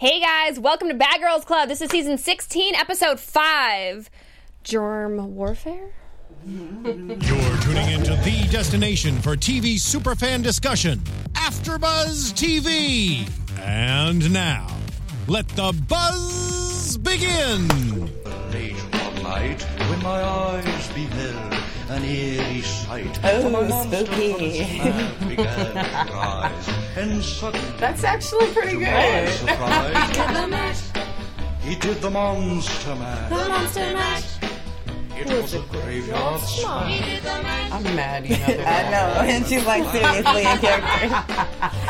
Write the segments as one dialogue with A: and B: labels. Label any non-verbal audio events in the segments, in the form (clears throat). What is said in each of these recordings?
A: Hey guys, welcome to Bad Girls Club. This is season 16, episode 5. Germ warfare?
B: You're tuning into the destination for TV superfan discussion, AfterBuzz TV. And now, let the buzz begin.
C: Late one night, when my eyes beheld an eerie sight,
D: Oh,
C: a
D: spooky.
C: from its mouth began to rise, and
D: That's actually pretty
C: to
D: good.
C: surprise, he did the monster mash.
A: Monster Mash.
C: It was a graveyard smash.
D: I'm mad, you know. (laughs)
E: I know, and she's like seriously in character.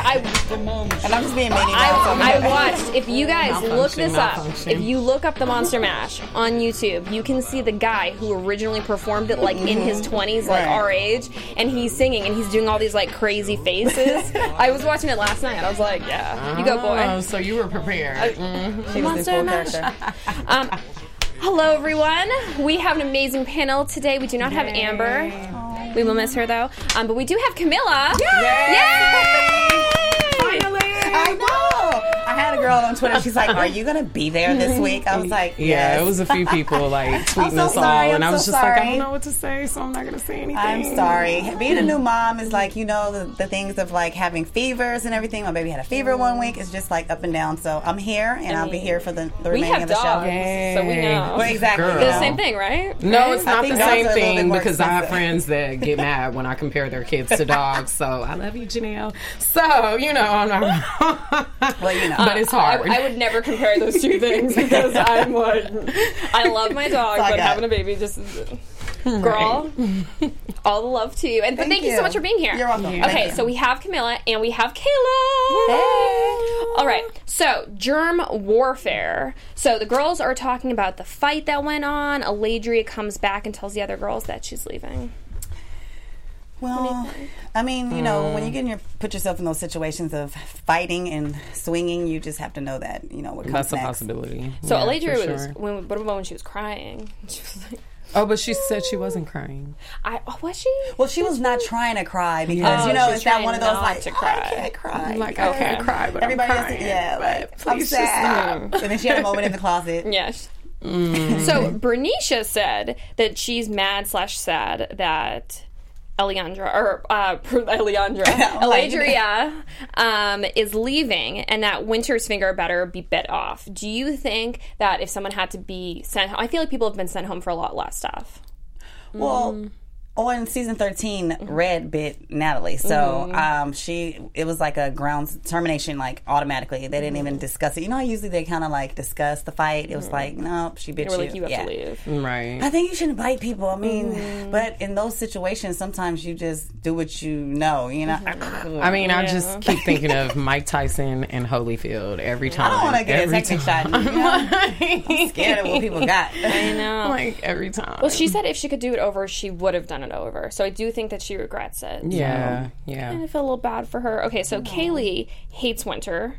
A: I,
C: The monster
E: And I'm just being Minnie Mouse.
A: I, I watched, if you guys look this up, if you look up the Monster Mash on YouTube, you can see the guy who originally performed it like in his 20s, like
E: Right.
A: our age, and he's singing and he's doing all these like crazy faces. (laughs) I was watching it last night. I was like, yeah, you go,
D: Oh,
A: boy.
D: so you were prepared.
E: She was in full
A: Monster
E: character.
A: Um, hello, everyone. We have an amazing panel today. We do not have Amber. We will miss her though. Um, but we do have Camilla. Yay! (laughs)
E: I know. I had a girl on Twitter. She's like, "Are you gonna be there this (laughs) week?" I was like,
D: Yeah, it was a few people like (laughs) tweeting
E: so
D: us all,
E: sorry,
D: and
E: I'm
D: I was
E: so
D: just like, I don't know what to say, so I'm not gonna say anything.
E: I'm sorry. Being a new mom is like, you know, the, the things of like having fevers and everything. My baby had a fever one week. It's just like up and down. So I'm here, and I'll be here for the, the
A: We
E: remaining
A: have
E: of the
A: dogs,
E: show.
A: so we know.
E: Well, exactly. You
A: They're the same thing, right?
D: No, it's not the same
E: are a little bit
D: thing
E: more
D: because I have friends that get mad when I compare their kids to dogs. So I love you, Janelle. So you know, I'm not. (laughs)
E: Well, you know.
D: but it's
A: I,
D: hard.
A: I would never compare those two things because (laughs) I'm like, I love my dog,
E: all
A: but
E: got.
A: having a baby just, girl, all the love to you. And but thank you so much for being here.
E: You're welcome.
D: Yeah.
A: Okay,
E: Thank you.
A: so we have Camilla and we have Kayla. All right, so germ warfare. So the girls are talking about the fight that went on. Aladria comes back and tells the other girls that she's leaving.
E: Well, I mean, you know,
D: Mm.
E: when you get in your put yourself in those situations of fighting and swinging, you just have to know that you know what comes
D: That's a
E: next.
D: possibility.
A: So
D: Yeah,
A: Aladria was
D: sure.
A: when, what about when she was crying? (laughs) She was like,
D: Oh, but she said she wasn't crying.
A: I oh, was she?
E: Well, she was not trying to cry because
A: Oh,
E: you know it's that one of those like
A: to
E: "Oh,
A: cry."
E: I can't cry.
D: I'm like,
E: because
D: I can't cry, but
E: everybody
D: I'm
E: else, yeah, like
D: but
E: I'm
D: please just
E: sad. And then she had a moment in the closet. (laughs)
A: Yes.
D: Mm.
A: So Bernicia said that she's mad slash sad that Eliandra or uh, (laughs) Eliandra Eladria um, is leaving, and that Winter's finger better be bit off. Do you think that if someone had to be sent, I feel like people have been sent home for a lot less stuff.
E: Well, on season 13, Red bit Natalie. So um, she, it was like a grounds termination, like automatically. They didn't even discuss it. You know, how usually they kind of like discuss the fight. It was like, nope, she bit
A: They were
E: you.
A: like, you have
E: Yeah.
A: to leave.
D: Right.
E: I think you shouldn't bite people. I mean,
A: Mm.
E: but in those situations, sometimes you just do what you know. You know,
A: Mm-hmm.
D: I mean, I just keep thinking of (laughs) Mike Tyson and Holyfield every time.
E: I don't want to get a
D: every
E: technical shot. You know? I'm scared of what people got.
A: I know. (laughs)
D: like every time.
A: well, she said if she could do it over, she would have done it over. So I do think that she regrets it.
D: yeah,
A: I
D: yeah.
A: I feel a little bad for her. Okay, so Kaylee hates Winter,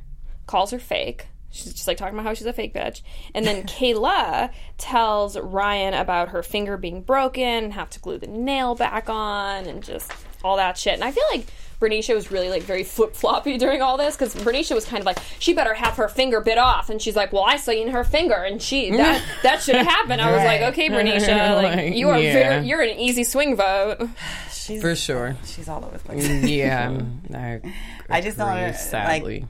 A: calls her fake. She's just like talking about how she's a fake bitch. And then (laughs) Kayla tells Ryan about her finger being broken and have to glue the nail back on and just all that shit. And I feel like Bernicia was really like very flip floppy (laughs) during all this because Bernicia was kind of like she better have her finger bit off, and she's like, "Well, I seen her finger, and she that (laughs) that should have happened." I was like, "Okay, Bernicia, (laughs) like
D: Like,
A: you are
D: yeah.
A: very you're an easy swing vote." (sighs)
E: She's,
D: For sure.
E: she's all over the place.
D: Mm, yeah. Mm, I,
E: I just don't
D: agree,
E: like-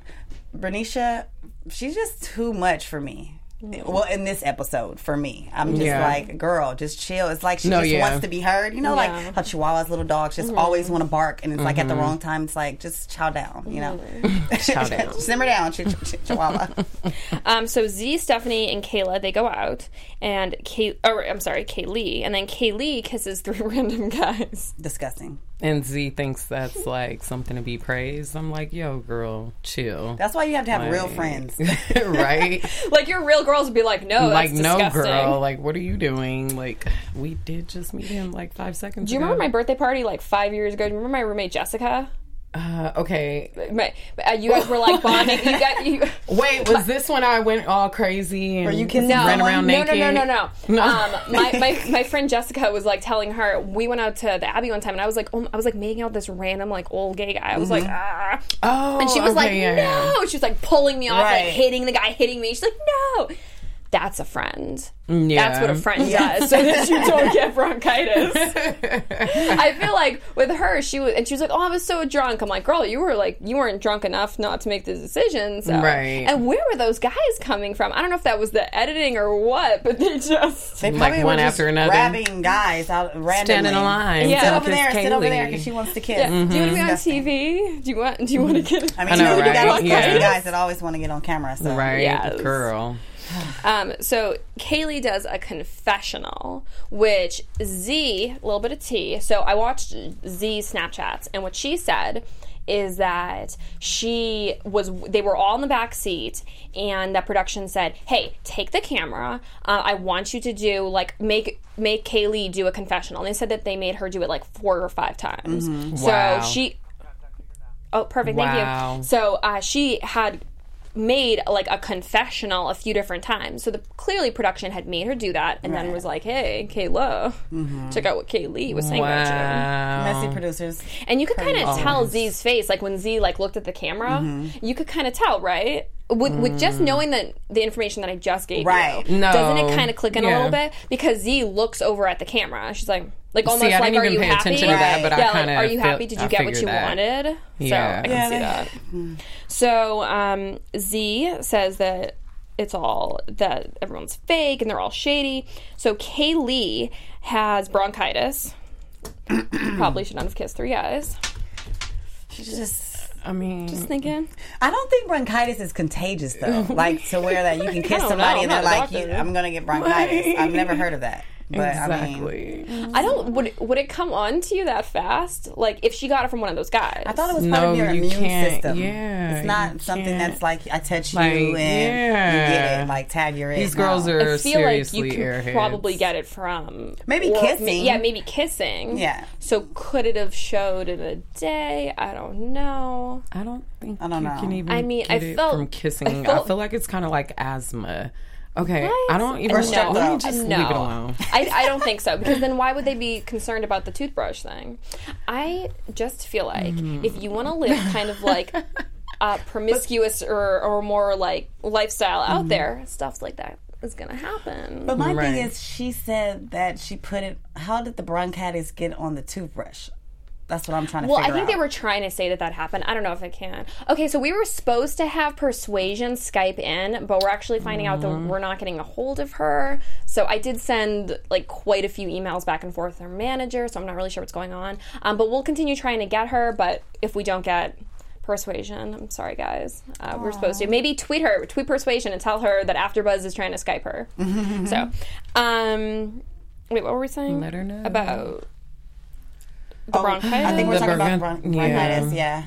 E: Bernicia, she's just too much for me. Well, in this episode, for me, I'm just
D: Yeah.
E: like, girl, just chill. It's like she
D: No,
E: just
D: yeah.
E: wants to be heard. You know,
A: Yeah.
E: like how Chihuahuas, little dogs, just mm-hmm. always want to bark, and it's like at the mm-hmm. wrong time. It's like just chow down. You know, mm-hmm. (laughs) (laughs)
D: Chow down.
E: simmer down, ch- ch- ch- Chihuahua. (laughs)
A: Um, so Z, Stephanie, and Kayla they go out, and Kay, or I'm sorry, Kaylee, and then Kaylee kisses three random guys.
E: Disgusting.
D: And Z thinks that's like something to be praised. I'm like, yo, girl, chill.
E: That's why you have to have real friends. (laughs)
D: right? (laughs)
A: Like your real girls would be like, no,
D: like, no,
A: disgusting.
D: girl. Like, what are you doing? Like, we did just meet him like five seconds
A: Do you
D: ago.
A: remember my birthday party like five years ago? Do you remember my roommate Jessica?
D: Uh, okay.
A: My, uh, you guys were like bonding. You got you. (laughs)
D: Wait, was this when I went all crazy and
E: you kissing
A: No,
D: ran around
A: no,
D: naked?
A: no, no, no, no,
D: No.
A: Um, (laughs) my, my my friend Jessica was like telling her we went out to the Abbey one time, and I was like, oh, I was like making out this random like old gay guy. I was like, ah,
D: Oh,
A: and she was
D: okay,
A: like,
D: yeah, yeah.
A: no. She was like pulling me off,
E: Right.
A: like hitting the guy, hitting me. She's like, no. That's a friend.
D: Yeah.
A: That's what a friend (laughs) does, (laughs) so that you don't get bronchitis. (laughs) I feel like with her, she was, and she was like, "Oh, I was so drunk." I'm like, "Girl, you were like, you weren't drunk enough not to make the decision." So.
D: Right.
A: And where were those guys coming from? I don't know if that was the editing or what, but they just.
E: They
D: Like
E: probably
D: one
E: just
D: after another.
E: grabbing guys out randomly.
D: Stand in a line.
A: Yeah.
E: Sit over
D: kiss
E: there. Sit over there because she wants to kiss.
A: Yeah. Do you want to be on
E: Disgusting.
A: TV? Do you want? Do you want to mm-hmm. get?
E: I mean,
D: I
E: you
D: know,
E: know, you got
D: right?
E: those
D: Yeah.
E: guys that always want to get on camera. So.
D: Right,
A: Yes.
D: girl.
A: Um, so Kaylee does a confessional, which Z, a little bit of tea. So I watched Z's Snapchats, and what she said is that she was they were all in the back seat and that production said hey take the camera uh, i want you to do like make make kaylee do a confessional and they said that they made her do it like four or five times so
D: Wow.
A: she oh perfect
D: Wow.
A: thank you so uh, she had made like a confessional a few different times. So the clearly production had made her do that, and then was like, "Hey, Kayla, check out what Kaylee was saying about you."
D: Wow.
E: Messy producers.
A: And you could kind of tell Z's face, like when Z like looked at the camera,
E: Mm-hmm.
A: you could kind of tell, right? With, with just knowing that the information that I just gave
E: Right.
A: you,
D: No.
A: doesn't it kind of click in a little bit? Because Z looks over at the camera, she's like, like almost
D: See, I
A: like,
D: didn't
A: "Are
D: even
A: you
D: pay
A: happy?"
D: attention to that, but I
A: yeah, like,
D: kinda
A: "Are you happy? Did you
D: I
A: get what you
D: that.
A: wanted?"
D: Yeah.
A: So I can
E: Yeah,
A: see
E: they-
A: that. So um, Z says that it's all that everyone's fake and they're all shady. So Kaylee has bronchitis. (clears throat) Probably should not have kissed three guys.
E: She's just.
D: I mean,
A: Just thinking.
E: I don't think bronchitis is contagious though. (laughs) like to where that you can kiss somebody
A: know.
E: and they're
A: I'm not a
E: like, you, "I'm gonna get bronchitis." I've never heard of that. But I mean,
D: exactly.
A: I don't. Would it, would it come on to you that fast? Like if she got it from one of those guys?
E: I thought it was part
D: No,
E: of your
D: you
E: immune
D: can't.
E: system.
D: Yeah,
E: it's not something
D: can't.
E: that's like I touch you
D: Like,
E: and you get
D: yeah.
E: it, like tag your it.
D: These
E: No.
D: girls are
A: I feel like you could
D: airheads.
A: probably get it from
E: Maybe
A: or-
E: kissing.
A: yeah, maybe kissing.
E: Yeah.
A: So could it have showed in a day? I don't know.
D: I don't think
E: I don't
D: you
E: know.
D: can even.
A: I mean,
D: get
A: I
D: it
A: felt-
D: from kissing.
A: I
D: I, feel like it's kind of like asthma. Okay,
A: What?
D: I don't even.
E: Or strep
D: Let me just
A: no.
D: leave it alone. (laughs)
A: I, I don't think so because then why would they be concerned about the toothbrush thing? I just feel like
D: Mm-hmm.
A: if you want to live kind of like a (laughs) promiscuous or, or more like lifestyle
D: Mm-hmm.
A: out there, stuff like that is gonna happen.
E: But my
D: Right.
E: thing is, she said that she put it. How did the bronchitis get on the toothbrush? That's what I'm trying to
A: Well, I
E: figure
A: think they were trying to say that that happened. I don't know if it can. Okay, so we were supposed to have Persuasion Skype in, but we're actually finding out that we're not getting a hold of her. So I did send like quite a few emails back and forth with her manager, so I'm not really sure what's going on. Um, but we'll continue trying to get her. But if we don't get Persuasion, I'm sorry, guys. Uh, we're supposed to maybe tweet her, tweet Persuasion, and tell her that AfterBuzz is trying to Skype her. (laughs) so, um, wait, what were we saying?
D: Let her know.
A: about the
E: Oh,
A: bronchitis.
E: I think we're
D: The
E: talking about
D: bron-
E: bron-
D: yeah.
E: bronchitis. Yeah.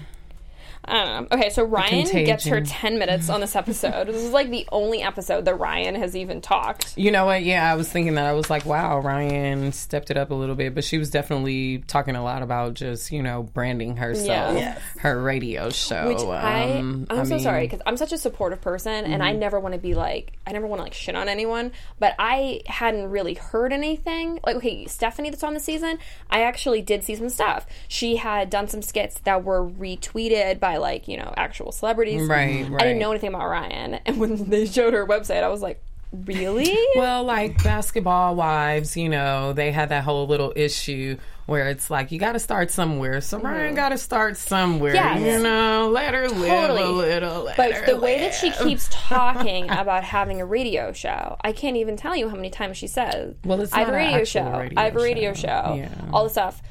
A: I don't know. Okay, so Ryan gets her 10 minutes on this episode. this is like the only episode that Ryan has even talked.
D: You know what? Yeah, I was thinking that. I was like, wow, Ryan stepped it up a little bit, but she was definitely talking a lot about just, you know, branding herself,
A: Yeah.
E: Yes.
D: her radio show.
A: Which I,
D: Um,
A: I'm
D: I
A: so
D: mean,
A: sorry because I'm such a supportive person and I never want to be like, I never want to like shit on anyone. But I hadn't really heard anything. Like, okay, Stephanie that's on the season, I actually did see some stuff. She had done some skits that were retweeted by like, you know, actual celebrities.
D: Right, right.
A: I didn't know anything about Ryan. (laughs) And when they showed her website, I was like, really? (laughs)
D: Well, like basketball wives, you know, they had that whole little issue where it's like you got to start somewhere. So mm-hmm. Ryan got to start somewhere.
A: Yes.
D: You know, let her live
A: Totally.
D: a little. Let
A: But the way that she keeps talking (laughs) about having a radio show, I can't even tell you how many times she says,
D: Well, it's
A: I have a radio show.
D: radio
A: I have a radio
D: show.
A: show.
D: Yeah.
A: All the stuff.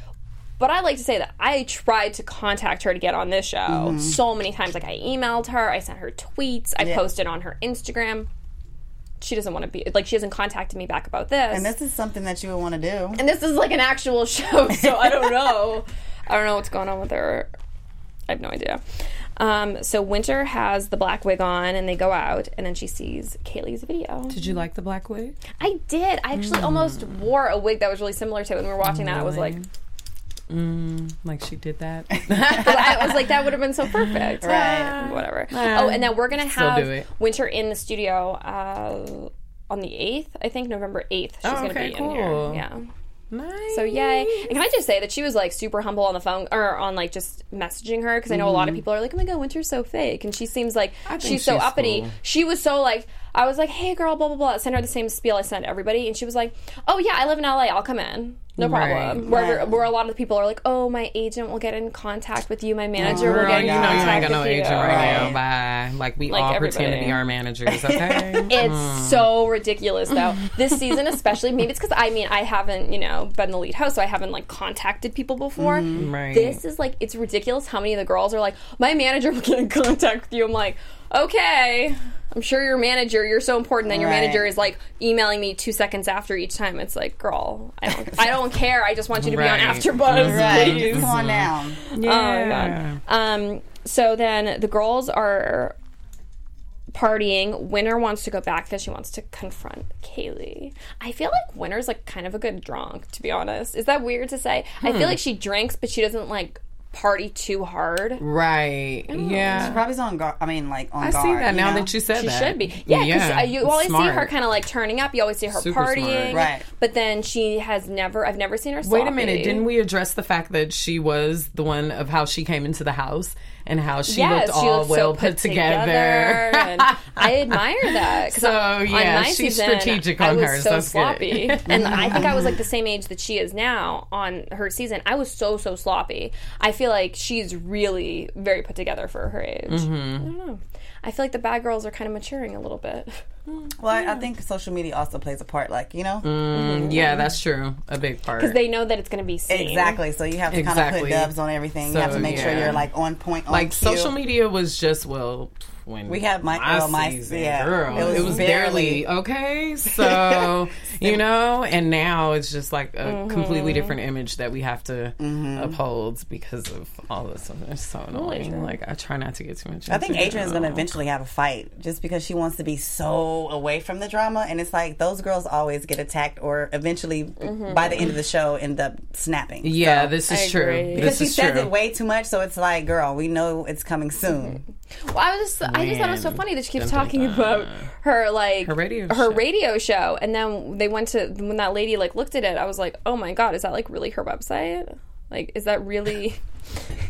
A: But I like to say that I tried to contact her to get on this show
D: Mm-hmm.
A: so many times. Like I emailed her, I sent her tweets, I
E: Yeah.
A: posted on her Instagram. She doesn't want to be like she hasn't contacted me back about this.
E: And this is something that you would want to do.
A: And this is like an actual (laughs) show, so I don't know. (laughs) I don't know what's going on with her. I have no idea. Um, so Winter has the black wig on, and they go out, and then she sees Kaylee's video.
D: Did you like the black wig?
A: I did. I actually almost wore a wig that was really similar to it when we were watching that. I was like,
D: Like she did that. (laughs)
A: I was like, that would have been so perfect.
E: Right.
A: Whatever.
D: Yeah.
A: oh, and then we're gonna have. Winter in the studio uh, on the eighth. I think November eighth. She's
D: Oh,
A: gonna
D: okay,
A: be in here. Yeah.
D: nice.
A: So yay! And can I just say that she was like super humble on the phone or on like just messaging her because I know a lot of people are like, "Oh my god, Winter's so fake," and she seems like
D: Mm-hmm. Think
A: she's so uppity.
D: cool.
A: She was so like, I was like, "Hey girl, blah blah blah." I sent her the same spiel I sent everybody, and she was like, "Oh yeah, I live in LA. I'll come in." No problem.
D: Right.
A: Where,
E: Right.
A: where a lot of the people are like, "Oh, my agent will get in contact with you. My manager will
D: Girl,
A: get in
D: you know you ain't got no
A: with you."
D: agent right now. Bye. Like we
A: Like
D: all pretend to be our managers, okay? (laughs)
A: It's so ridiculous though. This season especially, maybe it's because I mean I haven't, you know, been the lead host, so I haven't like contacted people before. Mm-hmm.
D: Right.
A: This is like it's ridiculous how many of the girls are like, My manager will get in contact with you. I'm like, Okay. I'm sure your manager, you're so important that your
E: Right.
A: manager is like emailing me two seconds after each time. It's like, girl, I don't I don't (laughs) care. I just want you to be on
D: Right.
A: AfterBuzz,
E: Right.
A: please.
E: Come on down.
A: Oh. Um, so then the girls are partying. Winter wants to go back because she wants to confront Kaylee. I feel like Winter's like kind of a good drunk, to be honest. Is that weird to say? I
D: Hmm.
A: feel like she drinks, but she doesn't like party too hard.
D: Right. Yeah.
E: Probably on guard. I mean, like on
D: I
E: guard.
D: I see that now
E: know?
D: that you said
A: She
D: that.
A: She should be. Yeah, because you always see her kind of like turning up. You always see her
D: Super
A: partying.
D: smart.
E: Right.
A: But then she has never, I've never seen her
D: Wait a minute, didn't we address the fact that she was the one of how she came into the house and how she
A: Yes,
D: looked
A: she
D: all
A: looked
D: well
A: so
D: put, together?
A: and I admire that. (laughs)
D: So,
A: on
D: yeah,
A: my
D: she's
A: season,
D: strategic
A: I
D: on
A: was
D: hers.
A: so
D: That's good.
A: sloppy, and I think I was like the same age that she is now on her season. I was so so sloppy. I feel like she's really very put together for her age.
D: Mm-hmm.
A: I don't know. I feel like the bad girls are kind of maturing a little bit. (laughs)
E: Well, I, I think social media also plays a part. Like you know, mm, mm-hmm.
D: Yeah, that's true. A big part.
A: Because they know that it's going to be seen.
E: exactly. So you have to kind of
D: Exactly.
E: put dubs on everything. you have
D: So,
E: to make sure
D: yeah.
E: you're like on point. On
D: like
E: cue.
D: social media was just well when
E: We had my-
D: my
E: well, my-
D: season,
E: yeah.
D: girl.
E: It
D: It
E: was
D: was,
E: barely-
D: barely okay. (laughs) So you know, and now it's just like a mm-hmm. completely different image that we have to mm-hmm. uphold because of all this. It's so annoying. Like I try not to get too much.
E: I think. Adrian's going to oh. eventually have a fight just because she wants to be so away from the drama. And it's like those girls always get attacked or eventually mm-hmm. by the end of the show end up snapping.
D: Yeah,
E: So-
D: this is
A: I
D: true.
A: agree.
E: because
D: This
E: she
D: is
E: says
D: true.
E: it way too much. So it's like, girl, we know it's coming soon.
A: Well, I was just, I just thought it was so funny that she keeps
D: Dun, dun,
A: talking
D: dun.
A: about her like
D: Her radio
A: her
D: show.
A: radio show, and then they went to when that lady like looked at it. I was like, oh my god, is that like really her website? Like, is that really? (laughs)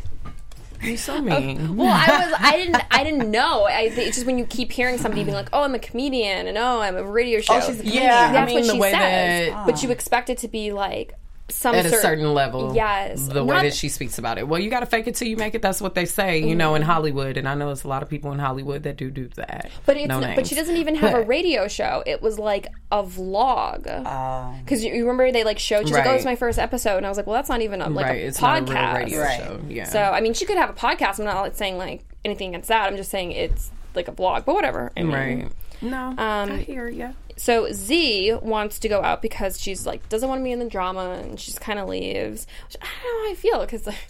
A: (laughs)
D: You're so mean.
A: Well, I was, I didn't, I (laughs) didn't know. I it's just when you keep hearing somebody being like, "Oh, I'm a comedian," and "Oh, I'm a radio oh, show."
E: Oh, she's a comedian.
D: Yeah,
A: that's
D: I mean
A: what
D: the
A: she
D: way
A: says.
D: that
A: But you ah. expect it to be like some
D: at a certain level.
A: Yes.
D: The way
A: Not-
D: that she speaks about it. Well, you got to fake it till you make it. That's what they say, you know, in Hollywood. And I know it's a lot of people in Hollywood that do do that.
A: But it's
D: no
A: but she doesn't even have a radio show. It was like a vlog.
E: Oh.
A: Because you, you remember they like showed. She's like, "Oh,
D: Right.
A: it's my first episode," and I was like, "Well, that's not even a, like
D: right.
A: a
D: It's
A: podcast."
D: not a radio
E: Right.
D: show. Yeah.
A: So I mean, she could have a podcast. I'm not like, saying like anything against that. I'm just saying it's like a vlog, but whatever. I mean,
D: right. No,
A: Um,
D: I hear you.
A: So Z wants to go out because she's like doesn't want to be in the drama, and she just kind of leaves. Which I don't know how I feel because like,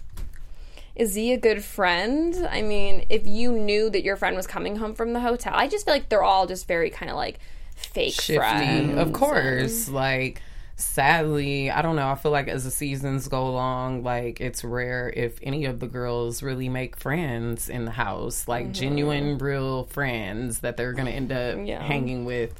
A: is Z a good friend? I mean, if you knew that your friend was coming home from the hotel, I just feel like they're all just very kind of like fake
D: Shifty,
A: friends.
D: of course. Like, sadly, I don't know. I feel like as the seasons go along, like it's rare if any of the girls really make friends in the house, like
A: Mm-hmm.
D: genuine, real friends that they're going to end up
A: Yeah.
D: hanging with.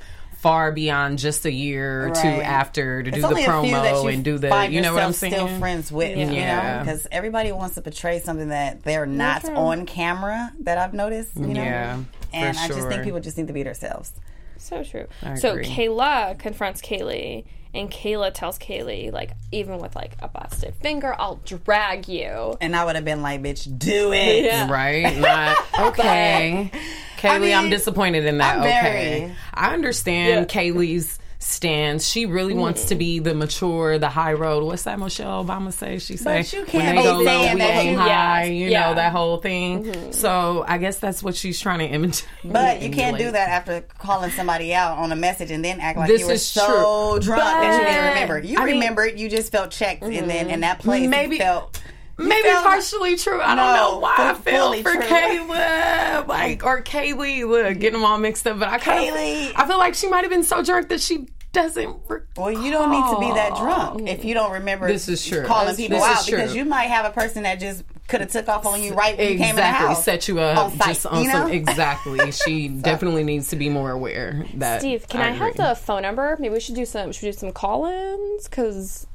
D: Far beyond just a year or
E: Right. It's
D: after to do the
E: only a few that
D: promo and do the, you know what I'm
E: yourself
D: saying?
E: Still friends with, you know,
D: Yeah.
E: because everybody wants to portray something that they're not
A: true.
E: on camera. That I've noticed, you know.
D: Yeah,
E: And
D: for
E: I just think people just need to be themselves.
A: So true.
D: I
A: so
D: agree.
A: Kayla confronts Kaylee, and Kayla tells Kaylee, like, even with like a busted finger, I'll drag you.
E: And I would have been like, "Bitch, do it."
A: Yeah. (laughs)
D: Right? Not (laughs) okay. Kaylee, I'm
E: mean,
D: disappointed in that.
E: I'm
D: okay.
E: very-
D: I understand Kaylee's stance. She really wants to be the mature, the high road. What's that Michelle Obama say? She say
E: But you can't
D: they
E: be
D: go low, we
E: that
D: aim high.
A: Yes.
D: You
A: Yeah.
D: know that whole thing. Mm-hmm. So I guess that's what she's trying to imitate.
E: But you can't do that after calling somebody out on a message and then act like
D: This
E: you were
D: is
E: so
D: true.
E: drunk that you didn't remember. You
D: I mean-
E: remembered, you just felt checked, and then in that mm-hmm. place,
D: Maybe-
E: felt. You
D: Maybe
E: felt-
D: partially true. I don't know why I feel for
E: true.
D: Kayla, like or Kaylee. Look, getting them all mixed up. But I kind
E: Kaylee.
D: of, I feel like she might have been so drunk that she doesn't. Recall.
E: Well, you don't need to be that drunk if you don't remember.
D: This is true.
E: Calling
D: This-
E: people
D: this
E: out because
D: true.
E: you might have a person that just could have took off on you right when you came in the
D: Exactly,
E: house.
D: set you up
E: on
D: just on
E: you
D: some. (laughs) Exactly, she (laughs) definitely needs to be more aware that.
A: Steve, can I, have the phone number? Maybe we should do some. Should we do some call-ins? Because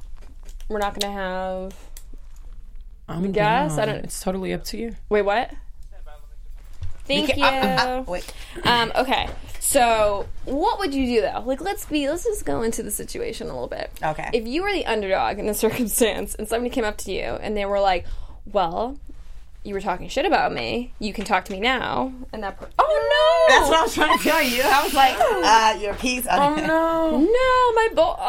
A: we're not going to have.
D: I'm
A: guess?
D: down.
A: I don't-
D: It's totally up to you.
A: Wait, what? Thank you.
E: Uh, uh, wait.
A: Um, okay, so what would you do though? Like, let's be, let's just go into the situation a little bit.
E: Okay.
A: If you were the underdog in the (laughs) circumstance, and somebody came up to you and they were like, "Well, you were talking shit about me. You can talk to me now," and that, per- oh no,
E: That's what I was trying to tell you. I was like, (gasps) uh, your piece.
D: Oh no!
A: no, my bo- (laughs)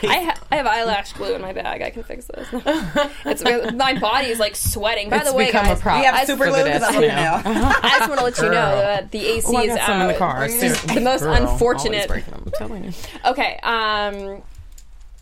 A: I, ha- I have eyelash glue in my bag. I can fix this. (laughs) it's my body is like sweating. By
D: It's
A: the way,
D: become
A: guys,
D: a problem.
E: We have
A: I-
E: super
D: for
E: glue
D: the
E: I'm looking
D: now.
E: now.
A: I just want to let you know that the AC
D: Oh, I
A: is
D: got
A: out.
D: some in the car.
A: It's just the most
D: Girl,
A: unfortunate.
D: breaking them, I'm telling you.
A: Okay, um,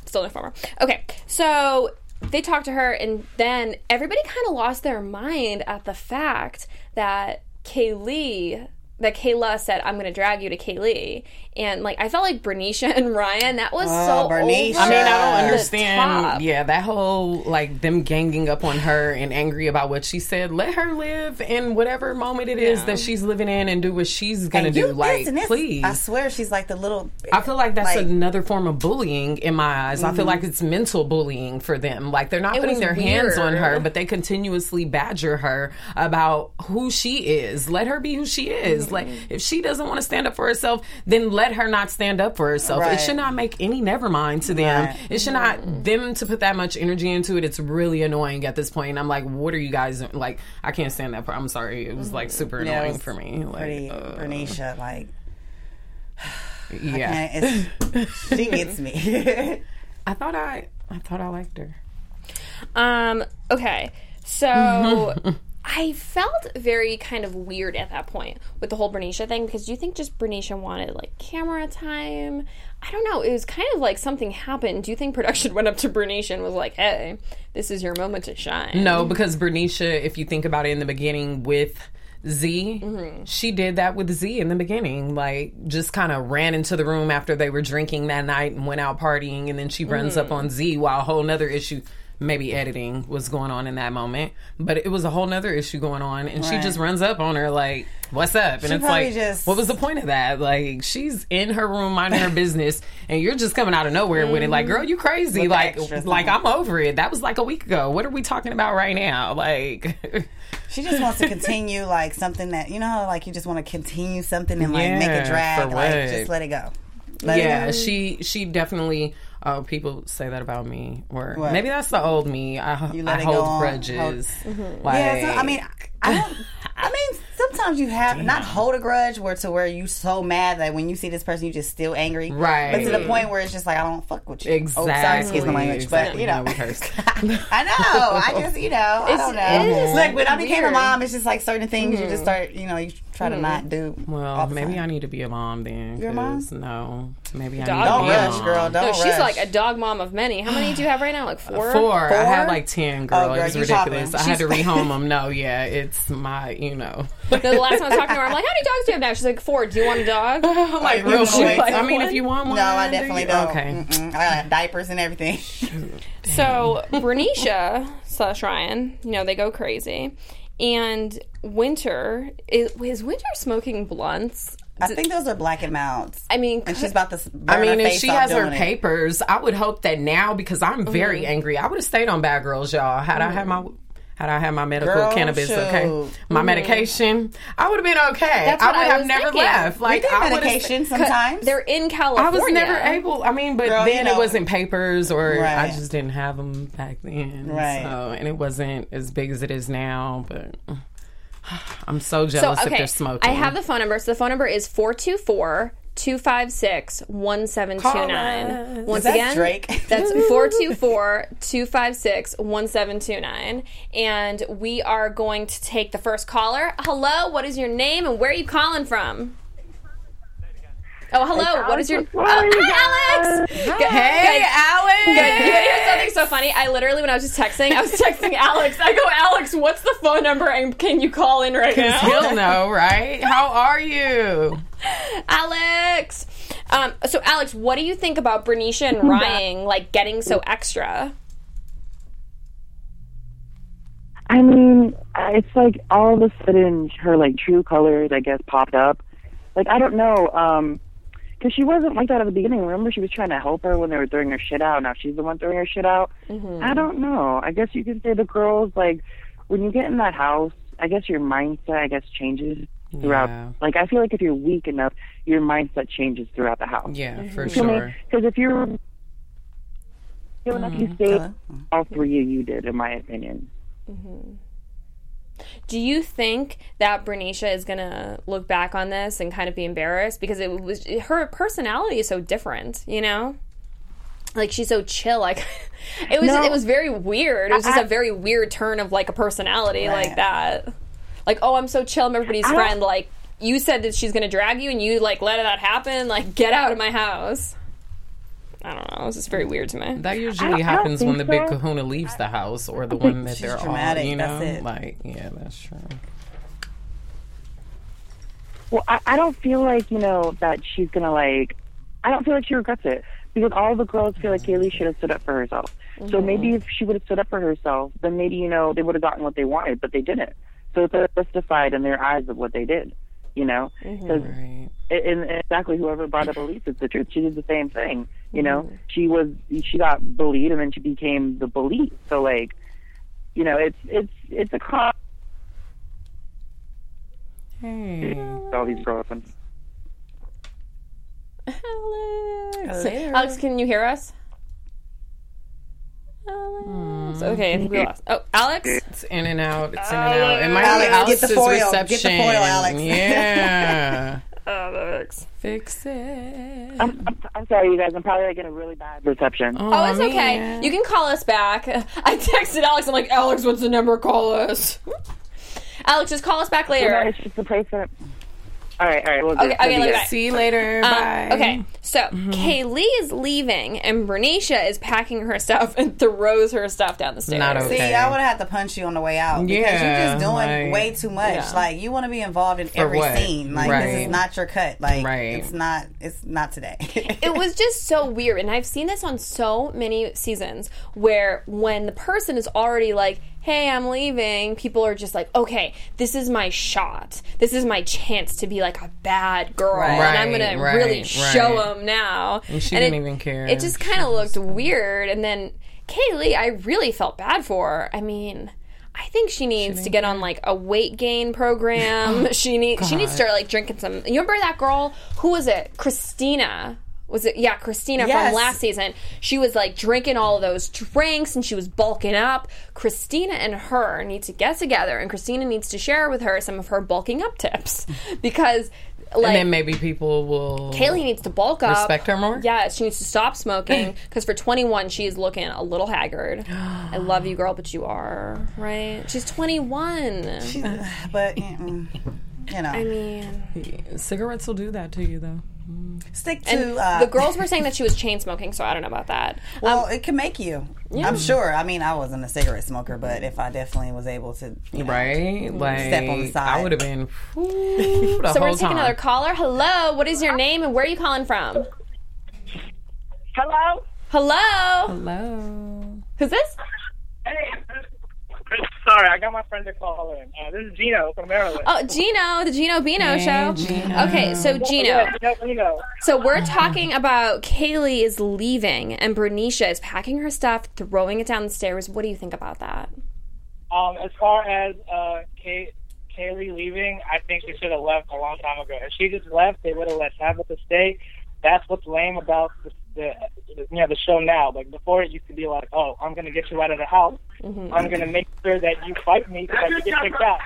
A: still no farmer. Okay, so they talked to her, and then everybody kind of lost their mind at the fact that Kaylee. That Kayla said, "I'm going to drag you to Kaylee," and like I felt like Bernicia (laughs) and Ryan. That was so.
E: Bernicia.
D: I mean, I don't understand. Yeah, that whole like them ganging up on her and angry about what she said. Let her live in whatever moment it is that she's living in and do what she's gonna do. like,
E: this and this.
D: please.
E: I swear she's like the little.
D: I feel like that's
E: like-
D: another form of bullying in my eyes. I
E: Mm-hmm.
D: feel like it's mental bullying for them. Like they're not
A: It
D: putting
A: was
D: their hands on her, but they continuously badger her about who she is. Let her be who she is.
E: Mm-hmm.
D: Like if she doesn't want to stand up for herself, then let her not stand up for herself. It should not make any never mind to them.
E: Right.
D: It should not them to put that much energy into it. It's really annoying at this point. And I'm like, what are you guys like? I can't stand that. part. I'm sorry. It was like super
E: Yeah, it
D: annoying
E: was
D: for me. Like,
E: Pretty
D: uh,
E: Bernicia, like (sighs)
D: yeah.
E: she gets me. (laughs)
D: I thought I, I thought I liked her.
A: Um, okay. So (laughs) I felt very kind of weird at that point with the whole Bernicia thing because do you think just Bernicia wanted like camera time? I don't know. It was kind of like something happened. Do you think production (laughs) went up to Bernicia and was like, hey, this is your moment to shine?
D: No, because Bernicia, if you think about it in the beginning with Z, mm-hmm. she did that with Z in the beginning. Like, just kind of ran into the room after they were drinking that night and went out partying, and then she runs up mm-hmm. on Z while a whole nother issue. Maybe editing was going on in that moment, but it was a whole nother issue going on, and she just runs up on her like, "What's up?" And
E: She
D: it's like,
E: just-
D: "What was the point of that?" Like, she's in her room minding her (laughs) business, and you're just coming out of nowhere with it. Like, mm-hmm. girl, you crazy?
E: With
D: like, like. I'm over it. That was like a week ago. What are we talking about right now? (laughs) Like,
E: She just wants to continue (laughs) like something that you know how like you just want to continue something and like make
D: Yeah,
E: it drag, like just let it go. Let
D: yeah,
E: it go.
D: she she definitely. Oh, people say that about me, or
E: What?
D: maybe that's the old me. I, I
E: it go
D: hold grudges.
E: Mm-hmm.
D: Like,
E: Yeah, so, I mean, I (laughs) don't. I mean, sometimes you have not hold a grudge where to where you so mad that when you see this person you just still angry,
D: Right.
E: But to the point where it's just like I don't fuck with you.
D: exactly.
E: Oh, sorry, excuse my language,
D: exactly.
E: but you know,
D: No, we cursed. (laughs)
E: I know. I just you know I don't know.
A: it is
E: Like when I became a mom, it's just like certain things you just mm. start you know you try to not mm. do.
D: Well, maybe
E: time.
D: I need to be a mom then.
E: You're a mom?
D: 'cause No, maybe I
A: Dog
D: need to
E: Don't
D: be
A: mom.
D: a mom.
E: girl. Don't
A: No, she's like a dog mom of many. How many do you have right now? Like uh, four?
D: Four. I
E: Four?
D: had like ten, girl.
E: Oh, girl,
D: it was ridiculous.
E: shopping.
D: I had to rehome (laughs) them. No, yeah, it's my, you know.
A: The last time I was talking to her, I'm like, how many dogs do you have now? She's like, four. Do you want a dog? (laughs)
D: like
E: you
D: real
E: gonna
D: quick.
E: wait
D: I mean,
A: one?
D: if you want one,
E: No, I definitely
D: you?
E: don't.
D: Okay.
E: Mm-mm. I got diapers and everything.
A: So Bernicia slash Ryan, you know, they go crazy. And Winter is, is Winter smoking blunts?
E: I think those are Black and Milds.
A: I mean,
E: and she's about to. s-
D: I
E: burn
D: mean,
E: her
D: if she has her
E: it.
D: papers, I would hope that now because I'm very
E: Mm-hmm.
D: angry, I would have stayed on Bad Girls, y'all. Had I had my had I had my medical
E: Girl,
D: cannabis,
E: shoot.
D: okay, my mm-hmm. medication, I would have been okay.
A: That's
D: I would
A: I
D: have never
A: thinking.
D: left. Like
E: we get
D: I would
E: medication sometimes.
A: they're in California.
D: I was never able. I mean, but
E: Girl, you
D: then it wasn't papers, or I just didn't have them back then.
E: Right.
D: So, and it wasn't as big as it is now. But (sighs) I'm so
A: So,
D: jealous if
A: okay,
D: they're smoking.
A: I have the phone number. So the phone number is 424 256 1729. Once
E: that
A: again,
E: Drake? (laughs)
A: that's 424 256 1729. And we are going to take the first caller. Hello, what is your name and where are you calling from? Oh, hello. What is your? Oh,
F: Hi,
A: hi, Alex. Good.
D: Hey,
A: Good.
D: Alex.
A: Good. You want to hear something so funny? I literally, when I was just texting, I was (laughs) texting Alex. I go, Alex, what's the phone number, and can you call in right now?
D: He'll (laughs) know, right? How are you?
A: Alex. Um, so, Alex, what do you think about Bernicia and Ryan like getting so extra?
F: I mean, it's like all of a sudden her like true colors, I guess, popped up. Like I don't know, um, because she wasn't like that at the beginning. Remember, she was trying to help her when they were throwing her shit out. Now she's the one throwing her shit out. I don't know. I guess you could say the girls like when you get in that house. I guess your mindset, I guess, changes throughout.
D: Yeah.
F: Like I feel like if you're weak enough, your mindset changes throughout the house.
D: Yeah, mm-hmm. for sure.
F: Because if you're feel enough, you mm-hmm. stay.
E: Hello?
F: All three of you did, in my opinion. Mm-hmm.
A: Do you think that Bernicia is gonna look back on this and kind of be embarrassed because it was her personality is so different, you know? Like she's so chill. Like (laughs) it was,
F: No.
A: it was very weird. It was just a very weird turn of like a personality like that. Like, oh, I'm so chill. I'm everybody's
F: don't-
A: friend. Like you said that she's gonna drag you, and you like let that happen. Like get out of my house. I don't know. It was just very weird to me.
D: That usually happens when the
F: think
D: big
F: so.
D: kahuna leaves the house or the one that they're all,
E: dramatic,
D: you know?
E: that's it.
D: Like, yeah, that's true.
F: Well, I, I don't feel like you know that she's gonna like. I don't feel like she regrets it because all the girls feel like Kaylee should have stood up for herself. So maybe if she would have stood up for herself, then maybe you know they would have gotten what they wanted, but they didn't. So it's justified in their eyes of what they did. You know, mm-hmm. because
D: Right.
F: and and exactly whoever brought up Elise is the truth. She did the same thing. You know, mm-hmm. she was she got bullied and then she became the bully. So like, you know, it's it's it's a con.
D: Hey.
F: All these girls. And,
A: Alex.
E: Hello.
A: Alex, can you hear us? Alex. Hmm. Okay, I think we lost. Oh, Alex.
D: It's in and out. It's in and out. It might
E: Alex,
D: be
E: get
D: Alex's
E: the foil. Get the
D: reception.
E: foil, Alex.
D: Yeah. (laughs)
A: Alex.
D: Fix it.
F: I'm, I'm, I'm sorry, you guys. I'm probably like in a really bad reception.
A: Oh, it's okay. You can call us back. (laughs) I texted Alex. I'm like, Alex, what's the number? Call us. (laughs) Alex, just call us back
F: No,
A: later.
F: it's just the place that. All right, all right. We'll
A: Okay,
F: just,
A: okay,
F: we'll
A: let
F: be
A: me
F: good.
A: back.
D: See you later.
A: Um,
D: Bye.
A: okay, so mm-hmm. Kaylee is leaving, and Bernicia is packing her stuff and throws her stuff down the stairs.
D: Not okay.
E: See, I would have had to punch you on the way out because
D: Yeah,
E: you're just doing
D: like-
E: way too much.
A: Yeah.
E: Like you want to be involved in every
D: what?
E: scene. Like this is not your cut. Like
D: Right.
E: it's not. It's not today. (laughs)
A: it was just so weird and i've seen this on so many seasons where when the person is already like hey i'm leaving people are just like okay this is my shot this is my chance to be like a bad girl and i'm
D: Right,
A: gonna
D: right,
A: really
D: right.
A: show them now
D: And she
A: it-
D: didn't even care.
A: it just kind of looked weird and then kaylee i really felt bad for her i mean I think she needs to get on like a weight gain program. (laughs) she needs she needs to start like drinking some. You remember that girl? Who was it? Christina. Was it yeah, Christina
E: Yes.
A: from last season? She was like drinking all of those drinks and she was bulking up. Christina and her need to get together and Christina needs to share with her some of her bulking up tips (laughs) because like
D: and then maybe people will.
A: Kaylee needs to bulk up.
D: Respect her more?
A: Yeah, she needs to stop smoking because for 21, she is looking a little haggard. I love you, girl, but you are, right? She's 21.
E: but mm, you know,
A: I mean,
D: Cigarettes will do that to you, though.
E: Stick to
A: and
E: uh,
A: the girls were saying that she was chain smoking, so I don't know about that.
E: Well, it can make you. I'm sure. I mean, I wasn't a cigarette smoker, but if I definitely was able to, you know,
D: Right? Like,
E: Step on the side.
D: I would have been. whew, the (laughs)
A: So we're
D: whole
A: gonna take another caller. Hello, what is your name and where are you calling from?
G: Hello?
A: Hello,
D: Hello.
A: who's this?
G: Hey. Sorry, I got my friend to call in. Uh, this is Gino from Maryland.
A: Oh, Gino, the Gino Bino
D: Hey,
A: show.
D: Gino.
A: Okay, so Gino.
G: Yeah, Gino, Gino.
A: So we're talking about Kaylee is leaving and Bernicia is packing her stuff, throwing it down the stairs. What do you think about that?
G: Um, as far as uh, Kay- Kaylee leaving, I think she should have left a long time ago. If she just left, they would have let Tabitha stay. That's what's lame about the, the, you know the show now. Like before, it used to be like, oh, I'm gonna get you out of the house. Mm-hmm. I'm gonna make sure that you fight me because you get kicked out.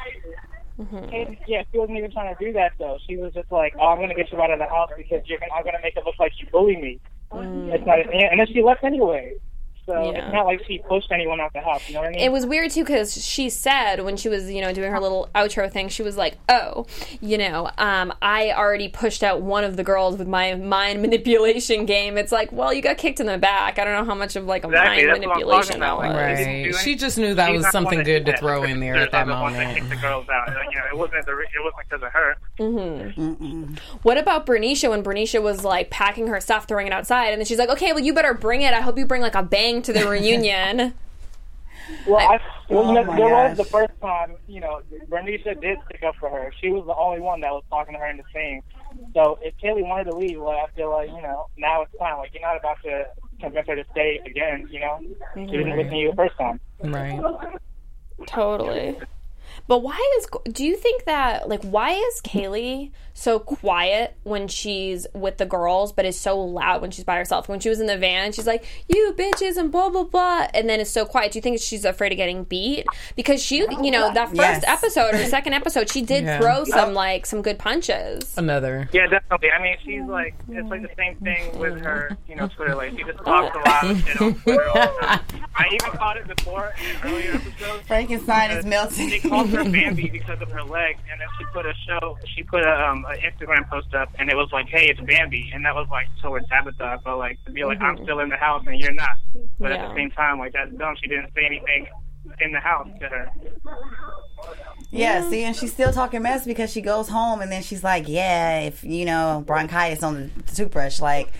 G: Mm-hmm. And, yeah, she wasn't even trying to do that though. She was just like, "Oh, I'm gonna get you out of the house because you're gonna, I'm gonna make it look like you bully me." Mm. It's not, and then she left anyway. So
A: Yeah.
G: it's not like she pushed anyone out the house. You know what I mean?
A: It was weird too because she said when she was, you know, doing her little outro thing, she was like, "Oh, you know, um, I already pushed out one of the girls with my mind (laughs) manipulation game." It's like, well, you got kicked in the back. I don't know how much of like a
G: Exactly,
A: mind
G: that's
A: manipulation that
G: about,
A: was.
D: Right. She just knew that
G: She's
D: was something good to throw in there at that
G: other ones that
D: moment.
G: kicked the girls out. You know, it wasn't the, it wasn't because of her. Mm-hmm.
A: What about Bernicia when Bernicia was like packing her stuff, throwing it outside, and then she's like, "Okay, well, you better bring it. I hope you bring like a bang to the reunion." (laughs)
G: Well, I, well, you know,
E: Oh my
G: there was the first time, you know, Bernicia did stick up for her. She was the only one that was talking to her in the scene. So if Kaylee wanted to leave, well, I feel like, you know, now it's time. Like, you're not about to convince her to stay again, you know? She didn't listen to you the first time.
D: Right.
A: Totally. But why is do you think that like why is Kaylee so quiet when she's with the girls but is so loud when she's by herself? When she was in the van, she's like, "You bitches" and blah blah blah, and then is so quiet. Do you think she's afraid of getting beat? Because she, you know, that first
E: Yes.
A: episode or second episode, she did
D: Yeah.
A: throw some like some good punches.
D: Another.
G: Yeah, definitely. I mean, she's like, it's like the same thing with her, you know, Twitter. Like, she just talks a lot of shit Twitter all the time. I even caught it before in earlier episodes.
E: Frankenstein is
G: They
E: melting. (laughs)
G: Bambi because of her leg, and then she put a show. She put a um, an Instagram post up, and it was like, "Hey, it's Bambi," and that was like towards Tabitha. But like to be like, "I'm still in the house and you're not," but at the same time, like that's dumb. She didn't say anything in the house to her.
E: Yeah, see, and she's still talking mess because she goes home and then she's like, "Yeah, if you know bronchitis on the toothbrush, like."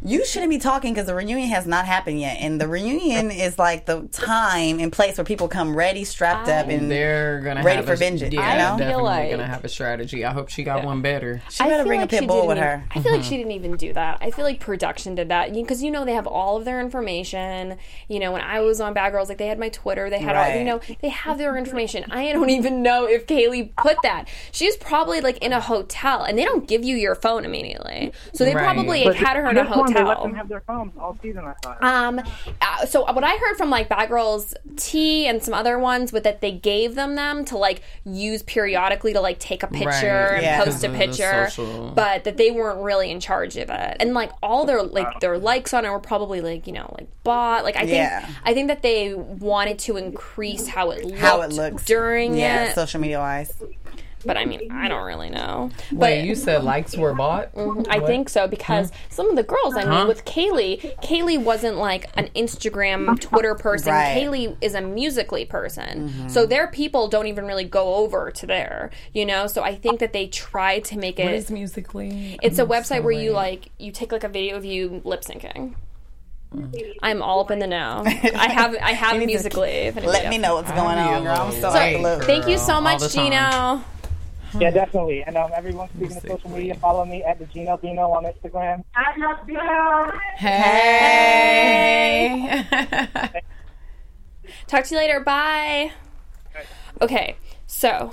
E: You shouldn't be talking because the reunion has not happened yet, and the reunion is like the time and place where people come ready, strapped up, and
D: They're gonna
E: Ready
D: have
E: for
D: a,
E: vengeance,
D: Yeah,
E: you know? I
D: definitely
A: feel like-
D: gonna have a strategy. I hope she got one better.
E: she better
A: feel
E: bring
A: like
E: a pit bull
A: didn't
E: with
A: even-
E: her.
A: I feel like she mm-hmm. didn't even do that. I feel like production did that because you know they have all of their information. You know, when I was on Bad Girls, like they had my Twitter, they had all, you know, they have their information. I don't even know if Kaylee put that. She's probably like in a hotel, and they don't give you your phone immediately, so they
D: Right.
A: probably
G: But
A: had her in a
G: this one, they let them have their phones all season. I thought.
A: Um, uh, so what I heard from like Bad Girls T and some other ones, but that they gave them them to like use periodically to like take a picture
D: Right,
A: and
E: yeah.
A: post a
D: Because of the
A: picture, but that they weren't really in charge of it. And like all their like their likes on it were probably like you know like bought. Like I think
E: Yeah.
A: I think that they wanted to increase how it looked
E: How it looks
A: during
E: yeah,
A: it.
E: social media wise.
A: But I mean I don't really know.
D: Wait,
A: but
D: you said likes were bought? Mm-hmm.
A: I think so because some of the girls, I mean,
D: Huh?
A: with Kaylee, Kaylee wasn't like an Instagram, Twitter person.
E: Right.
A: Kaylee is a Musical.ly person, mm-hmm. so their people don't even really go over to there, you know. So I think that they try to make
D: it
A: it.
D: is Musical.ly?
A: it's a website where you like you take like a video of you lip syncing. Mm. I'm all up in the know. I have I (laughs) have
E: You need to
A: Musical.ly.
E: Let me know what's going on, girl. I'm so
A: So,
E: out the loop.
A: thank you so much,
D: the time.
A: Gino.
G: Yeah, definitely. And um, everyone speaking of social media, follow me at the Gino Dino on Instagram.
D: Hey.
A: Talk to you later. Bye. Okay, so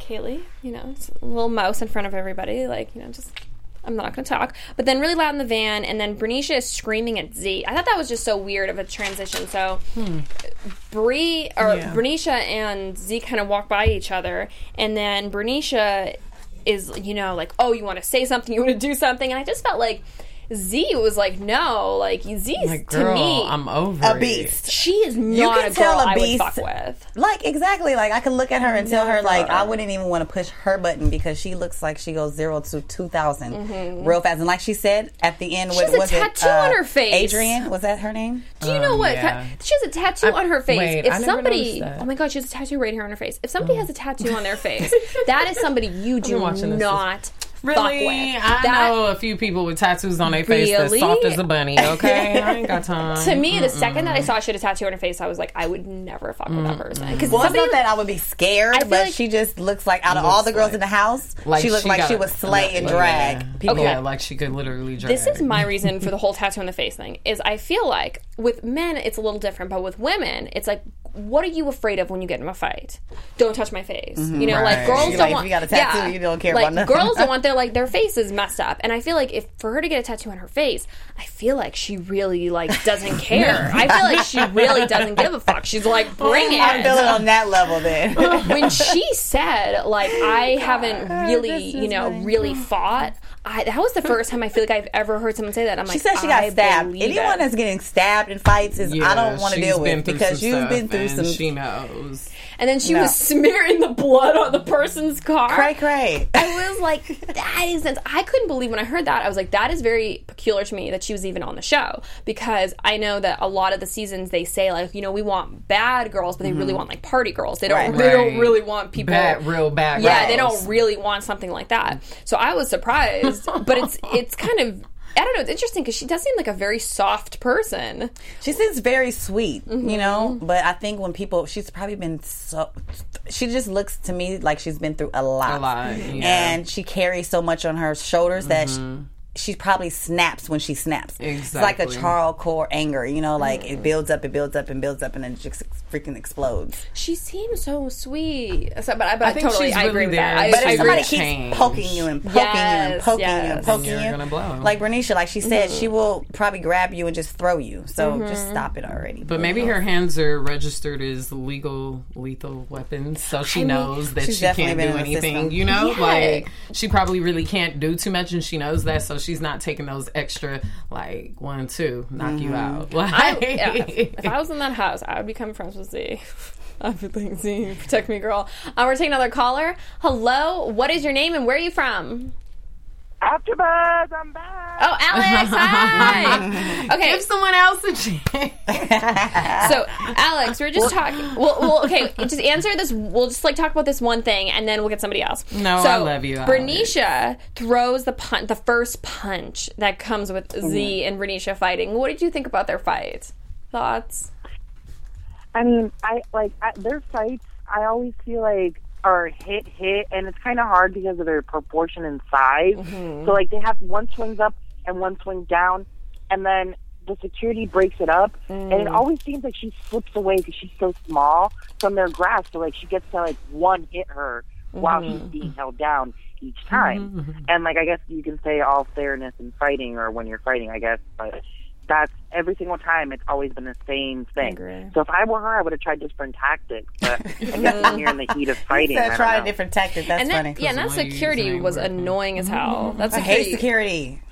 A: Kaylee, you know, it's a little mouse in front of everybody, like you know, just I'm not going to talk. But then really loud in the van, and then Bernicia is screaming at Z. I thought that was just so weird of a transition. So hmm. Bree or
D: Yeah.
A: Bernicia and Z kind of walk by each other, and then Bernicia is you know like, oh, you want to say something, you want to do something, and I just felt like. Z was like, no, like Z
D: like,
A: to me,
D: I'm over
E: A
D: it.
E: beast.
A: she is not
E: can
A: a
E: tell
A: girl
E: a
A: I would
E: beast-
A: fuck with.
E: Like exactly, like I could look at her and tell her like I wouldn't even want to push her button because she looks like she goes zero to two real fast. And like she said at the end,
A: She
E: what
A: has a
E: was it? uh,
A: tattoo on her face.
E: Adrian was that her name?
A: Do you know
D: Um,
A: what?
D: yeah.
A: She has a tattoo on her face.
D: wait,
A: if
D: I never
A: somebody,
D: that.
A: oh my god, she has a tattoo right here on her face. If somebody has a tattoo on their face, that is somebody (laughs) you do
D: watching this.
A: not fuck
D: Really? I
A: That-
D: know a few people with tattoos on their face that's soft as a bunny. (laughs) Okay, I ain't got (laughs) time.
A: To me, the second that I saw she had a tattoo on her face, I was like, I would never fuck with that person. Because
E: Well, it's
A: somebody
E: not that I would be scared,
A: I feel
E: but
A: like-
E: she just looks like out of all the girls
D: like-
E: in the house,
D: Like,
E: she looked like she
D: a-
E: would slay and drag
D: yeah.
E: people.
A: Okay.
D: Yeah, like she could literally drag.
A: this is my reason for the whole tattoo on the face thing is I feel like with men it's a little different, but with women it's like what are you afraid of when you get in a fight? Don't touch my face. Mm-hmm. You know,
E: Right.
A: like girls
E: You're
A: don't
E: like, if
A: want.
E: you got a tattoo,
A: yeah,
E: you don't care
A: like,
E: about nothing.
A: Girls don't want (laughs) their like their faces messed up, and I feel like if for her to get a tattoo on her face, I feel like she really like doesn't (laughs) care. I feel like she really doesn't give a (laughs) fuck. She's like, bring it.
E: I'm feeling on that level then.
A: when she said like oh I haven't really you know really fought I, that was the first time I feel like I've ever heard someone say that I'm like
E: She said she got
A: I
E: stabbed. Anyone
A: it.
E: that's getting stabbed in fights is I don't want to deal with because you've
D: stuff,
E: been through
D: and
E: some
D: She knows.
A: and then she
E: No.
A: was (laughs) smearing the blood on the person's car
E: cray cray.
A: I was like that is nuts. I couldn't believe when I heard that I was like that is very peculiar to me that she was even on the show because I know that a lot of the seasons they say like you know we want bad girls but they really want like party girls they don't
E: Right.
A: they don't
D: Mm-hmm. Right.
A: really want people
D: Bad, real bad.
A: yeah, they
D: girls.
A: don't really want something like that. So I was surprised, but it's it's kind of I don't know. It's interesting because she does seem like a very soft person.
E: She seems very sweet,
A: Mm-hmm.
E: you know. But I think when people, she's probably been so. She just looks to me like she's been through a lot,
D: A lot, yeah. Mm-hmm.
E: and she carries so much on her shoulders that. She, she probably snaps when she snaps. It's like a
D: Exactly.
E: Charles core anger, you know, like it builds up, it builds up, and builds up, and then it just freaking explodes.
A: She seems so sweet. So, but I, but I,
D: I think
A: totally
D: she's
A: I agree
D: really
A: with that. I,
E: But if somebody
D: to
E: keeps
D: change.
E: poking you and poking you and
A: Yes,
E: poking you and poking
D: Then
E: you,
D: you're gonna blow.
E: like Bernicia, like she said, she
A: Mm-hmm.
E: will probably grab you and just throw you. So just stop it already.
D: But maybe her hands are registered as legal lethal weapons, so she knows that she can't do anything.
E: system.
D: You know,
A: Yeah.
D: like she probably really can't do too much, and she knows that, so she's not taking those extra like one, two, knock you out. Like,
A: I, yeah, if I was in that house, I would become friends with Z. I'd be like, Z, protect me, girl. Uh, we're taking another caller. Hello, what is your name and where are you from?
G: AfterBuzz, I'm back.
A: Oh, Alex, hi. (laughs) Okay,
D: Give someone else a chance. (laughs)
A: So, Alex, we're just talking. Well, well, okay. Just answer this. We'll just like talk about this one thing, and then we'll get somebody else.
D: No,
A: so,
D: I love you, Alex.
A: Bernicia throws the punch, the first punch that comes with Z mm-hmm. and Bernicia fighting. What did you think about their fight? Thoughts?
F: I mean, I like I, their fights. I always feel like are hit hit, and it's kind of hard because of their proportion and size. Mm-hmm. So like they have one swings up and one swings down, and then the security breaks it up, and it mm. always seems like she slips away because she's so small from their grasp. So like she gets to like one hit her while she's mm-hmm. being held down each time. Mm-hmm. And like I guess you can say all fairness in fighting, or when you're fighting, I guess, but. That's every single time. It's always been the same thing. So if I were her, I would have tried different tactics. But (laughs) I guess when you're in the heat of (laughs) fighting, I
E: Said try a different tactic. That's
A: and
E: funny.
A: that, yeah, and that
D: the way you
A: security was
D: working.
A: annoying as hell. That
E: I
A: security,
E: hate security.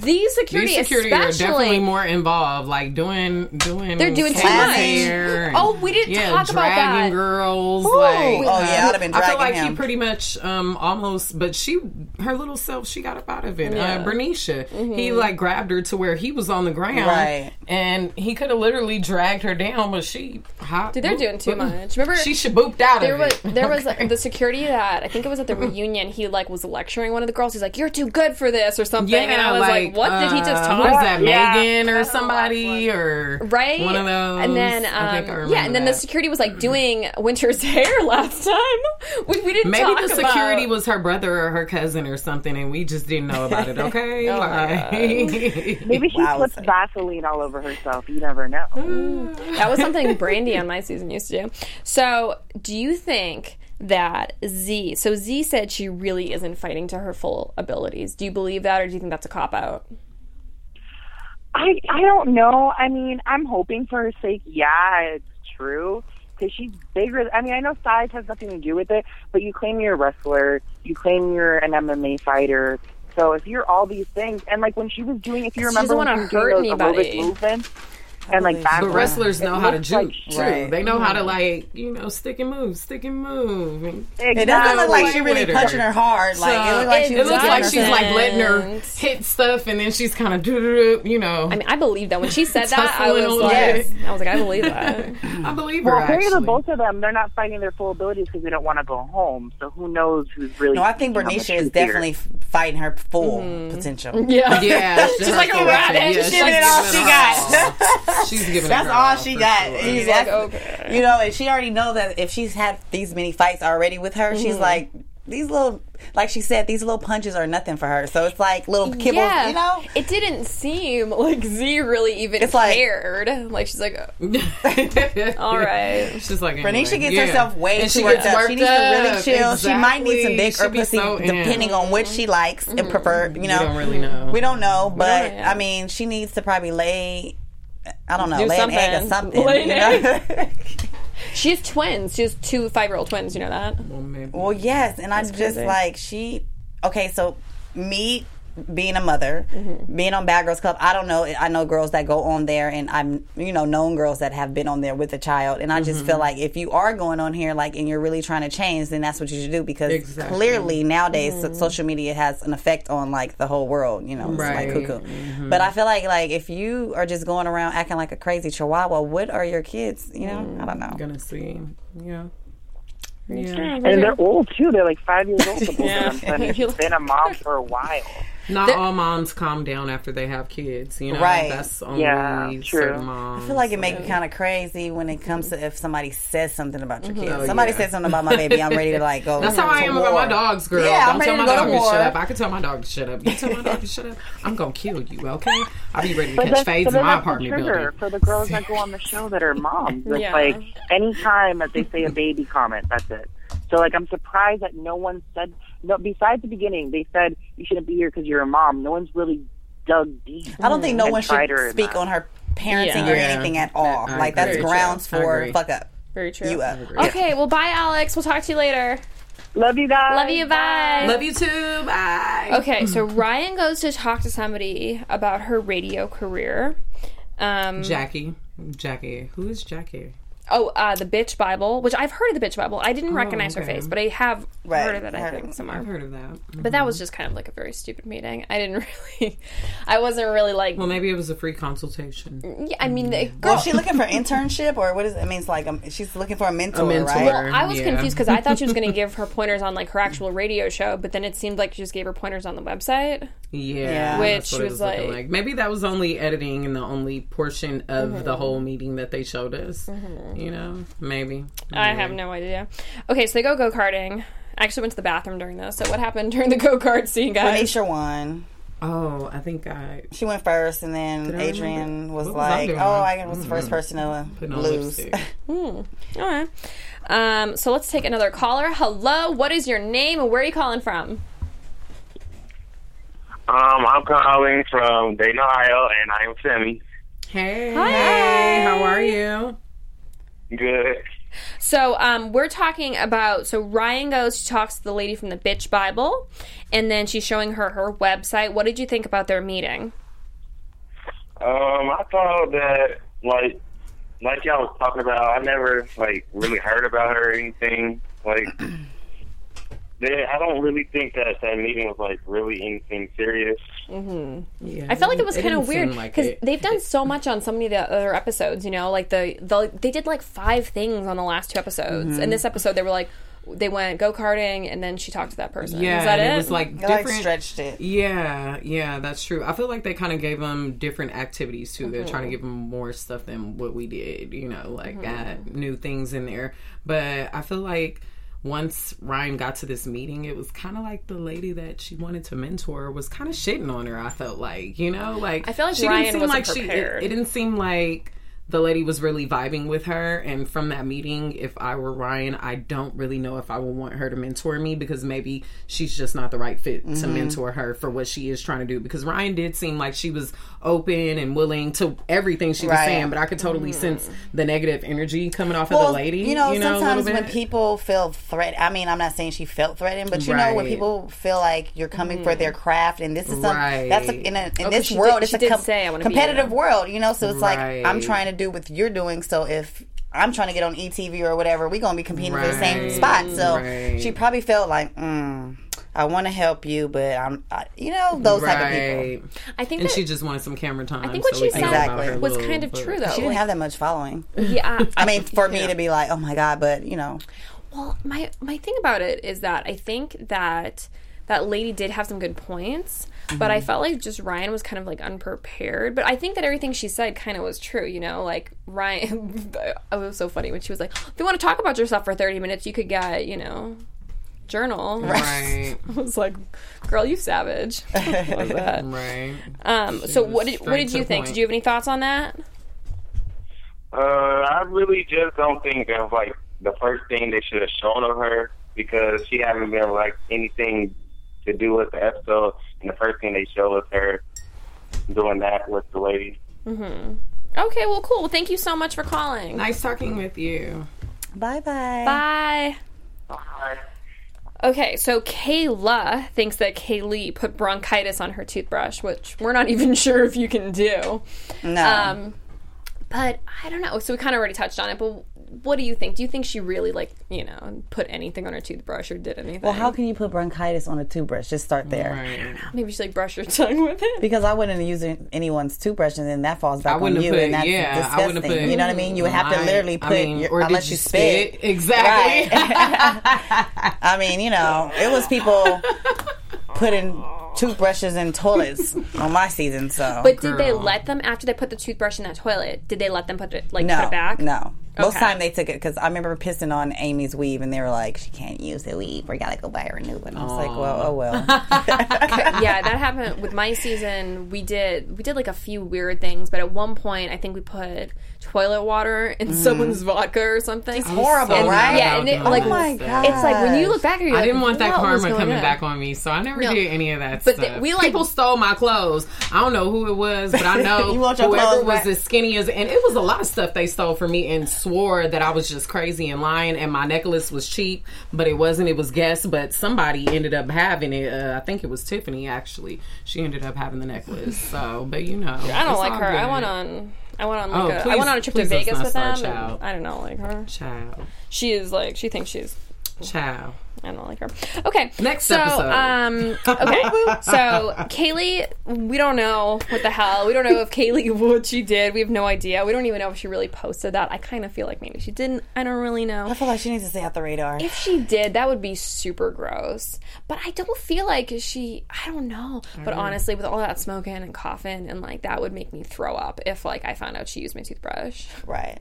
A: These security,
D: These security are
A: especially.
D: definitely more involved, like doing doing.
A: They're doing too much.
D: and-
A: Oh, we didn't
D: yeah,
A: talk about
D: dragging
A: that.
D: girls. Like,
E: oh yeah, I would have been
D: I feel like
E: him.
D: he pretty much um almost, but she, her little self, she got up out of it.
A: Yeah.
D: Uh, Bernicia, he
A: Mm-hmm.
D: like grabbed her to where he was on the ground,
E: Right.
D: And he could have literally dragged her down, but she hopped.
A: Dude, they're doing too much. Remember,
D: she should booped out
A: there
D: of
A: was
D: it. (laughs)
A: there was the security that I think it was at the (laughs) reunion. He like was lecturing one of the girls. He's like, "You're too good for this" or something.
D: Yeah,
A: and I was like, "What did he just
D: uh,
A: talk?"
D: Was that,
G: Yeah.
D: Megan or
G: That's the last
D: somebody or
A: Right,
D: One of those.
A: and then
D: I think I
A: um, yeah, and then the security was like doing Winter's (laughs) hair last time. We, we didn't
D: Maybe
A: talk
D: the security
A: about-
D: was her brother or her cousin or something, and we just didn't know about it. Okay,
A: Oh my
D: Like-
F: Maybe she
E: Wow,
F: slipped Vaseline all over herself. You never know. Hmm.
A: that was something Brandy on my season used to do. So, do you think? That Z, so Z said she really isn't fighting to her full abilities. Do you believe that, or do you think that's a cop out?
F: I I don't know. I mean, I'm hoping for her sake. Yeah, it's true because she's bigger. I mean, I know size has nothing to do with it, but you claim you're a wrestler, you claim you're an MMA fighter. So if you're all these things, and like when she was doing, if you
A: She
F: remember
A: doesn't
F: she was doing
A: hurt
F: those
A: anybody.
F: And like back
D: But wrestlers know how to juke
F: juke.
D: too.
E: Right.
D: They know how to like you know stick and move, stick and move. And
E: It doesn't look like she really
D: With
E: punching her hard. Like it looked like she
A: It
E: was
D: looks like she's
E: her
D: like letting her hit stuff, and then she's kind of you know.
A: I mean, I believe that when she said that, I was like,
D: little bit.
A: I was like, I believe that. (laughs)
D: I believe her.
F: Well, apparently
D: actually.
F: both of them, they're not fighting their full abilities because they don't want to go home. So who knows who's really?
E: No, I think
F: speaking
E: Bernicia is
F: truth here.
E: definitely fighting her full mm-hmm. potential.
A: Yeah,
D: Yeah, (laughs) she's
A: like a rabbit. She's
E: giving it all she got. (laughs)
D: She's giving.
E: That's
D: her
E: all she got.
D: sure.
E: He's
A: like,
E: like,
A: okay.
E: You know, and she already know that if she's had these many fights already with her, she's mm-hmm. like, these little, like she said, these little punches are nothing for her. So it's like little kibbles,
A: yeah,
E: you know.
A: it didn't seem like Z really even
E: It's like-
A: cared. Like she's like, (laughs) oh, all right.
D: She's like,
E: Bernicia
D: anyway,
E: gets
D: yeah.
E: herself way
D: And
E: too
D: she
E: worked
D: gets
E: up.
D: worked
E: She needs to really
D: up.
E: chill. She might need some dick or pussy,
D: so in.
E: depending on which she likes and mm-hmm. prefer. You know,
D: We don't really mm-hmm. know.
E: We don't know, but
A: yeah.
E: I mean, she needs to probably lay. I don't know,
A: Do
E: lay an egg or
A: something.
E: something.
A: Lay an
E: you know? (laughs)
A: She has twins. She has two five year old twins. You know that?
D: Well, maybe.
E: well, yes, and I'm just
A: crazy.
E: like she. Okay, so me being a mother,
A: Mm-hmm.
E: being on Bad Girls Club, I don't know. I know girls that go on there, and I'm you know known girls that have been on there with a child, and I just
A: Mm-hmm.
E: feel like if you are going on here, like, and you're really trying to change, then that's what you should do because
D: Exactly.
E: clearly nowadays
A: Mm-hmm.
E: so- social media has an effect on like the whole world. You know, it's
D: Right.
E: like cuckoo. But I feel like like if you are just going around acting like a crazy chihuahua, what are your kids? You know. I don't know.
D: gonna see. Yeah. Yeah.
G: And they're old too. They're like five years old. (laughs) Both
A: Yeah.
G: of them. And been a mom for a while.
D: Not all moms calm down after they have kids, you know.
E: Right.
D: That's only
G: Yeah, true.
D: certain moms.
E: I feel like it makes me kind of crazy when it comes to if somebody says something about your mm-hmm. kids.
D: Oh,
E: Somebody
D: yeah.
E: says something about my baby, I'm ready to like go.
D: That's how I
E: to
D: am about my dogs, girl.
E: Yeah,
D: Don't
E: I'm
D: tell
E: ready
D: my
E: to go
D: dog
E: to
D: to
E: war.
D: shut up. I can tell my dog to shut up. You tell my dog to shut up, I'm gonna kill you. Okay? I'll be ready to catch
G: that's,
D: fades in my apartment building.
G: for the girls that go on the (laughs) show that are moms. It's
A: Yeah.
G: like anytime that they say a baby comment, that's it. So like I'm surprised that no one said no. Besides the beginning, they said you shouldn't be here because you're a mom. No one's really dug deep.
E: I don't think no one should
G: tried her in
E: speak on her parenting
A: Yeah.
E: or
D: Yeah.
E: anything at all.
D: I
E: like that's
D: agree.
E: grounds
D: I
E: for fuck up.
A: Very true.
E: You up.
A: Okay, well, bye, Alex. We'll talk to you later.
G: Love you guys.
A: Love you. Bye.
D: Love you too. Bye.
A: Okay, so Ryan goes to talk to somebody about her radio career. Um,
D: Jackie. Jackie. Who is Jackie?
A: Oh, uh, the Bitch Bible, which I've heard of the Bitch Bible. I didn't recognize her
D: okay.
A: face, but I have
E: Right.
A: heard of it. I
E: Heard
A: think
E: of-
A: somewhere.
D: I've heard of that.
A: But that was just kind of like a very stupid meeting. I didn't (laughs) really, I wasn't really like.
D: Well, maybe it was a free consultation.
A: yeah, I mean, the
E: Well,
A: girl.
E: is she looking for internship or what is it? It means like um, she's looking for a mentor,
D: A mentor.
E: right?
A: Well, I was
D: Yeah.
A: confused because I thought she was going (laughs) to give her pointers on like her actual radio show, but then it seemed like she just gave her pointers on the website.
D: Yeah,
A: Which
D: that's what it
A: was
D: looking
A: like-
D: maybe that was only editing and the only portion of
A: Mm-hmm.
D: the whole meeting that they showed us. You know, maybe.
A: I have no idea. Okay, so they go go karting. I actually went to the bathroom during this. So what happened during the (laughs) go kart scene, guys?
E: Anisha won.
D: Oh, I think I
E: She went first, and then Adrian was
D: was
E: like,
D: doing?
E: "Oh, I was the first person to
D: putting on
E: lose."
D: lipstick. (laughs)
A: All right. Um, so let's take another caller. Hello, what is your name and where are you calling from?
H: Um, I'm calling from Dayton, Ohio, and I am Sammy.
D: Hey,
A: Hi.
D: hey, how are you?
H: Good.
A: So um, we're talking about. So Ryan goes, she talks to the lady from the Bitch Bible, and then she's showing her her website. What did you think about their meeting?
H: Um, I thought that like like y'all was talking about, I never like really heard about her or anything. Like (clears throat) they, I don't really think that that meeting was like really anything serious.
D: Yeah,
A: I felt like it was kind of weird
D: seem like
A: because they've done so much on so many of the other episodes. You know, like the, the they did like five things on the last two episodes.
D: Mm-hmm.
A: And this episode, they were like, they went go karting, and then she talked to that person.
D: Yeah,
A: Is that it?
D: it was like
E: They, like
D: different.
E: stretched it.
D: Yeah, yeah, that's true. I feel like they kind of gave them different activities too. They're
A: Mm-hmm.
D: trying to give them more stuff than what we did. You know, like
A: Mm-hmm.
D: got new things in there. But I feel like once Ryan got to this meeting, it was kind of like the lady that she wanted to mentor was kind of shitting on her. I felt like, you know, like
A: I feel like
D: she
A: Ryan
D: didn't seem
A: wasn't
D: like she. It,
A: prepared.
D: it didn't seem like the lady was really vibing with her. And from that meeting, if I were Ryan, I don't really know if I would want her to mentor me because maybe she's just not the right fit
A: Mm-hmm.
D: to mentor her for what she is trying to do. Because Ryan did seem like she was open and willing to everything she was
E: Right.
D: saying, but I could totally
A: Mm-hmm.
D: sense the negative energy coming off of the lady.
E: you know,
D: a little
E: sometimes when people feel threatened, I mean, I'm not saying she felt threatened, but you know, when people feel like you're coming for their craft, and this is something
D: Right.
E: that's a, in, a, in.
A: Oh,
E: this world,
A: did-
E: it's a com-
A: say, "I wanna be
E: competitive world, you know. So it's like I'm trying to do what you're doing. So if I'm trying to get on ETV or whatever, we're gonna be competing for the same spot. So
D: Right.
E: she probably felt like, mm, I want to help you, but I'm, I, you know, those type of people.
D: right.
A: I think
D: And
A: that,
D: she just wanted some camera time.
A: I think what
D: so
A: she said
E: Exactly.
A: was
D: little
A: kind of true though.
E: She didn't
A: Like,
E: have that much following.
A: yeah, (laughs)
E: I mean, for me to be like, oh my god, but you know,
A: Well, my my thing about it is that I think that that lady did have some good points, but I mm-hmm. felt like just Ryan was kind of like unprepared. But I think that everything she said kind of was true. You know, like Ryan, (laughs) it was so funny when she was like, "If you want to talk about yourself for thirty minutes, you could get you know." Journal. (laughs)
D: Right.
A: I was like, "Girl, you savage." (laughs) Love that.
D: Right.
A: Um, so what did what did you think?
D: point.
A: Did you have any thoughts on that?
H: Uh, I really just don't think of like the first thing they should have shown of her because she hasn't been like anything to do with the episode, and the first thing they show is her doing that with the lady. Hmm.
A: Okay, well, cool. Well, thank you so much for calling.
D: Nice talking with you.
E: Bye-bye. bye.
A: Bye. Okay, so Kayla thinks that Kaylee put bronchitis on her toothbrush, which we're not (laughs) even sure if you can do.
E: No.
A: Um, but I don't know. So we kind of already touched on it. But what do you think? Do you think she really like you know put anything on her toothbrush or did anything?
E: well, how can you put bronchitis on a toothbrush? Just start there.
D: Right.
A: maybe she like brush her (laughs) tongue with it?
E: Because I wouldn't use anyone's toothbrush, and then that falls back
D: I wouldn't
E: on you,
D: put-
E: and that's
D: yeah, I
E: disgusting.
D: wouldn't put-
E: you know what I mean? You would have to
D: I-
E: literally
D: I
E: put
D: mean,
E: your,
D: or did
E: unless
D: you
E: you spit.
D: spit? (laughs) Exactly. (laughs)
E: I mean, you know, it was people putting toothbrushes in toilets (laughs) on my season. So,
A: But did they let them after they put the toothbrush in that toilet? Did they let them put it like
E: no,
A: put it back?
E: no. Most time they took it because I remember pissing on Amy's weave, and they were like, "She can't use the weave. We gotta go buy her a new one." I was like, "Well, oh well." (laughs) (laughs)
A: yeah, that happened with my season. We did we did like a few weird things, but at one point I think we put toilet water in someone's vodka or something. It's
E: horrible,
A: and,
E: right?
A: Yeah, and it,
D: Oh
A: like
E: my God.
A: it's like when you look back at you're
D: I didn't want that karma coming
A: on?
D: back on me, so I never
A: No.
D: did any of that
A: But
D: stuff.
A: the- we, like-
D: people stole my clothes. I don't know who it was, but I (laughs) know
E: You
D: whoever was
E: back?
D: as skinny as, and it was a lot of stuff they stole from me and swore that I was just crazy and lying, and my necklace was cheap, but it wasn't. It was Guess, but somebody ended up having it. Uh, I think it was Tiffany actually. She ended up having the necklace. So, but you know,
A: I don't like her. I went on. I went on like
D: Oh,
A: a, I
D: please-
A: went on a trip to Vegas with them. I don't know like her.
D: Child,
A: She is like she thinks she's
D: child.
A: I don't like her. Okay.
D: Next
A: so,
D: episode.
A: Um, okay. (laughs) so Kaylee, we don't know what the hell. We don't know if Kaylee (laughs) what she did. We have no idea. We don't even know if she really posted that. I kind of feel like maybe she didn't. I don't really know.
E: I feel like she needs to stay off the radar.
A: If she did, that would be super gross. But I don't feel like she. I don't know. But honestly, with all that smoking and coughing and like that would make me throw up if like I found out she used my toothbrush.
E: right.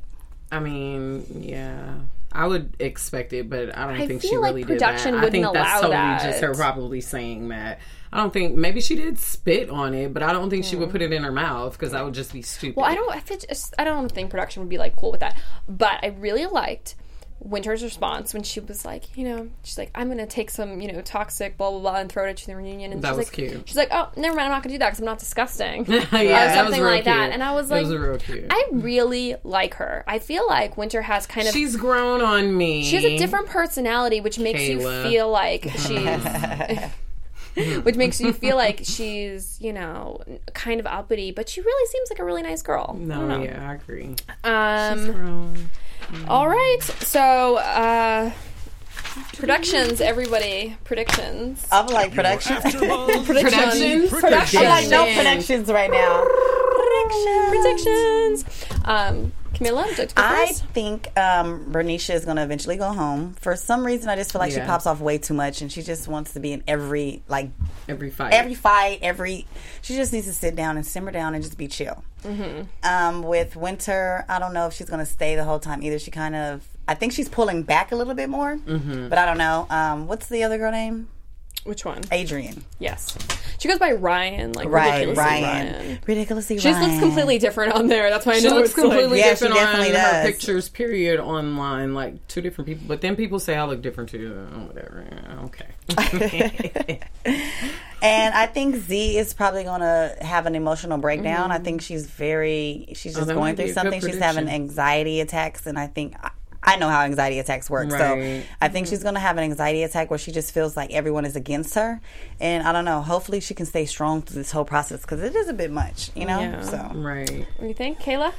D: I mean, yeah. I would expect it, but I don't
A: I
D: think she
A: feel like
D: really did
A: production
D: that. I think that's totally
A: that.
D: just her probably saying that. I don't think maybe she did spit on it, but I don't think she would put it in her mouth because that would just be stupid.
A: Well, I don't. I, just, I don't think production would be like cool with that. But I really liked Winter's response when she was like, you know, she's like, I'm gonna take some, you know, toxic blah blah blah and throw it at the reunion. And
D: That
A: she's
D: was
A: like,
D: cute.
A: She's like, oh, never mind, I'm not gonna do that because I'm not disgusting. (laughs)
D: yeah,
A: or
D: that was
A: something
D: real
A: like that. And I was like,
D: was real cute.
A: I really like her. I feel like Winter has kind of.
D: She's grown on me.
A: she has a different personality, which makes you feel like (laughs) she's. (laughs) which makes you feel like she's, you know, kind of uppity, but she really seems like a really nice girl. I don't
D: No,
A: know.
D: yeah, I agree.
A: Um,
D: Grown.
A: All right. So, uh, predictions, everybody. Predictions.
E: I'm like (laughs) predictions.
B: AfterBuzz
D: Productions?
A: Production.
E: I'm like no
D: Predictions.
E: predictions right now.
A: predictions. Predictions. Um, Camilla, would like
E: I think um, Bernicia is going to eventually go home. For some reason, I just feel like she pops off way too much, and she just wants to be in every like
D: Every fight.
E: every fight. Every she just needs to sit down and simmer down and just be chill. Um, with Winter, I don't know if she's going to stay the whole time either. She kind of, I think she's pulling back a little bit more, but I don't know. Um, what's the other girl name?
A: Which one?
E: Adrian.
A: Yes. She goes by Ryan, like
E: Right,
A: ridiculously
E: Ryan.
A: Ryan.
E: Ridiculously
A: She just
E: Ryan.
A: looks completely different on there. That's why I know
D: She
A: know
D: looks
A: it's like-
D: completely
E: Yeah, she
D: different on
E: definitely
D: her pictures. Period online, like two different people. But then people say I look different too. Oh, whatever. Yeah, Okay. (laughs)
E: And I think Z is probably going to have an emotional breakdown. I think she's very, she's just
D: Mm-hmm. Oh,
E: going through something. She's having anxiety attacks, and I think. I, I know how anxiety attacks work, so I think she's going to have an anxiety attack where she just feels like everyone is against her, and I don't know. Hopefully, she can stay strong through this whole process because it is a bit much, you know.
A: Yeah.
E: So
D: right.
A: What do you think, Kayla?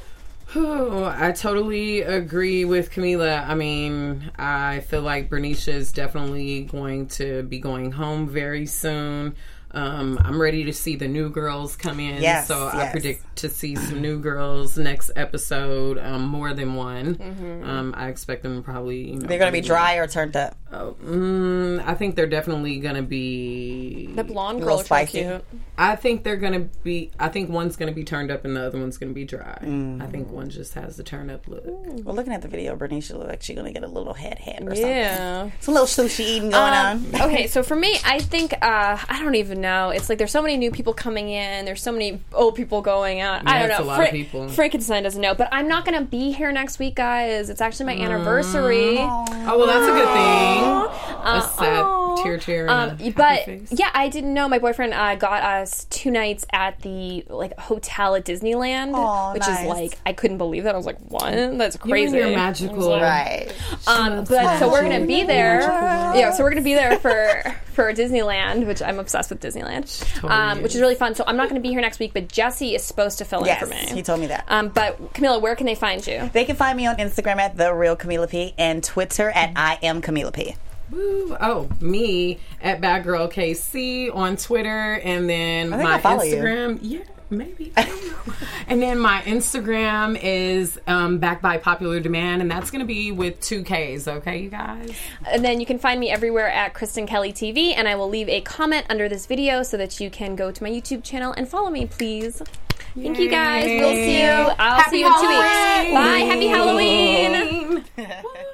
D: Oh, I totally agree with Camilla. I mean, I feel like Bernicia is definitely going to be going home very soon. Um, I'm ready to see the new girls come in.
E: Yes,
D: so I predict to see some new girls next episode, um, more than one. Um, I expect them to probably. You know,
E: Mm-hmm. they're going to be dry or turned up.
D: Mm, I think they're definitely going to be.
A: The blonde
E: A
A: girl
E: little
A: looks cute.
D: I think they're gonna be. I think one's gonna be turned up and the other one's gonna be dry. I think one just has the turn up look.
E: Well, looking at the video, Bernice look like she's gonna get a little head head or something.
A: Yeah.
E: a little sushi eating going
A: Um,
E: on.
A: okay, so for me, I think uh, I don't even know. It's like there's so many new people coming in. There's so many old people going out. I don't
D: it's
A: know.
D: a lot of people.
A: Frankenstein doesn't know, but I'm not going to be here next week, guys. It's actually my anniversary.
D: Oh well, that's a good thing.
A: Uh,
D: a sad tear tear.
A: Um, but
D: face.
A: yeah, I didn't know. My boyfriend uh, got us two nights at the like hotel at Disneyland,
E: Aw,
A: which
E: nice.
A: is like I couldn't believe that. I was like, what? That's crazy.
D: You and
A: crazy.
D: your magical.
E: Right.
A: Um, but so we're gonna be there. Yeah, so we're gonna be there for (laughs) for Disneyland, which I'm obsessed with Disneyland, um, which is really fun. So I'm not gonna be here next week, but Jesse is supposed to fill
E: Yes,
A: in for me.
E: he told me that.
A: Um, but Camilla, where can they find you?
E: They can find me on Instagram at the real Camila P and Twitter at I am Camila P.
D: Woo. Oh, me at Bad Girl KC on Twitter, and then
E: think
D: my
E: I follow you.
D: Instagram. Yeah, maybe. I don't know. (laughs) and then my Instagram is um, backed by popular demand, and that's going to be with two Ks. Okay, you guys.
A: And then you can find me everywhere at Kristen Kelly TV, and I will leave a comment under this video so that you can go to my YouTube channel and follow me, please. Thank you guys. We'll see you. I'll
D: Happy
A: see you in two
D: Halloween.
A: weeks. Bye. Happy Halloween. (laughs)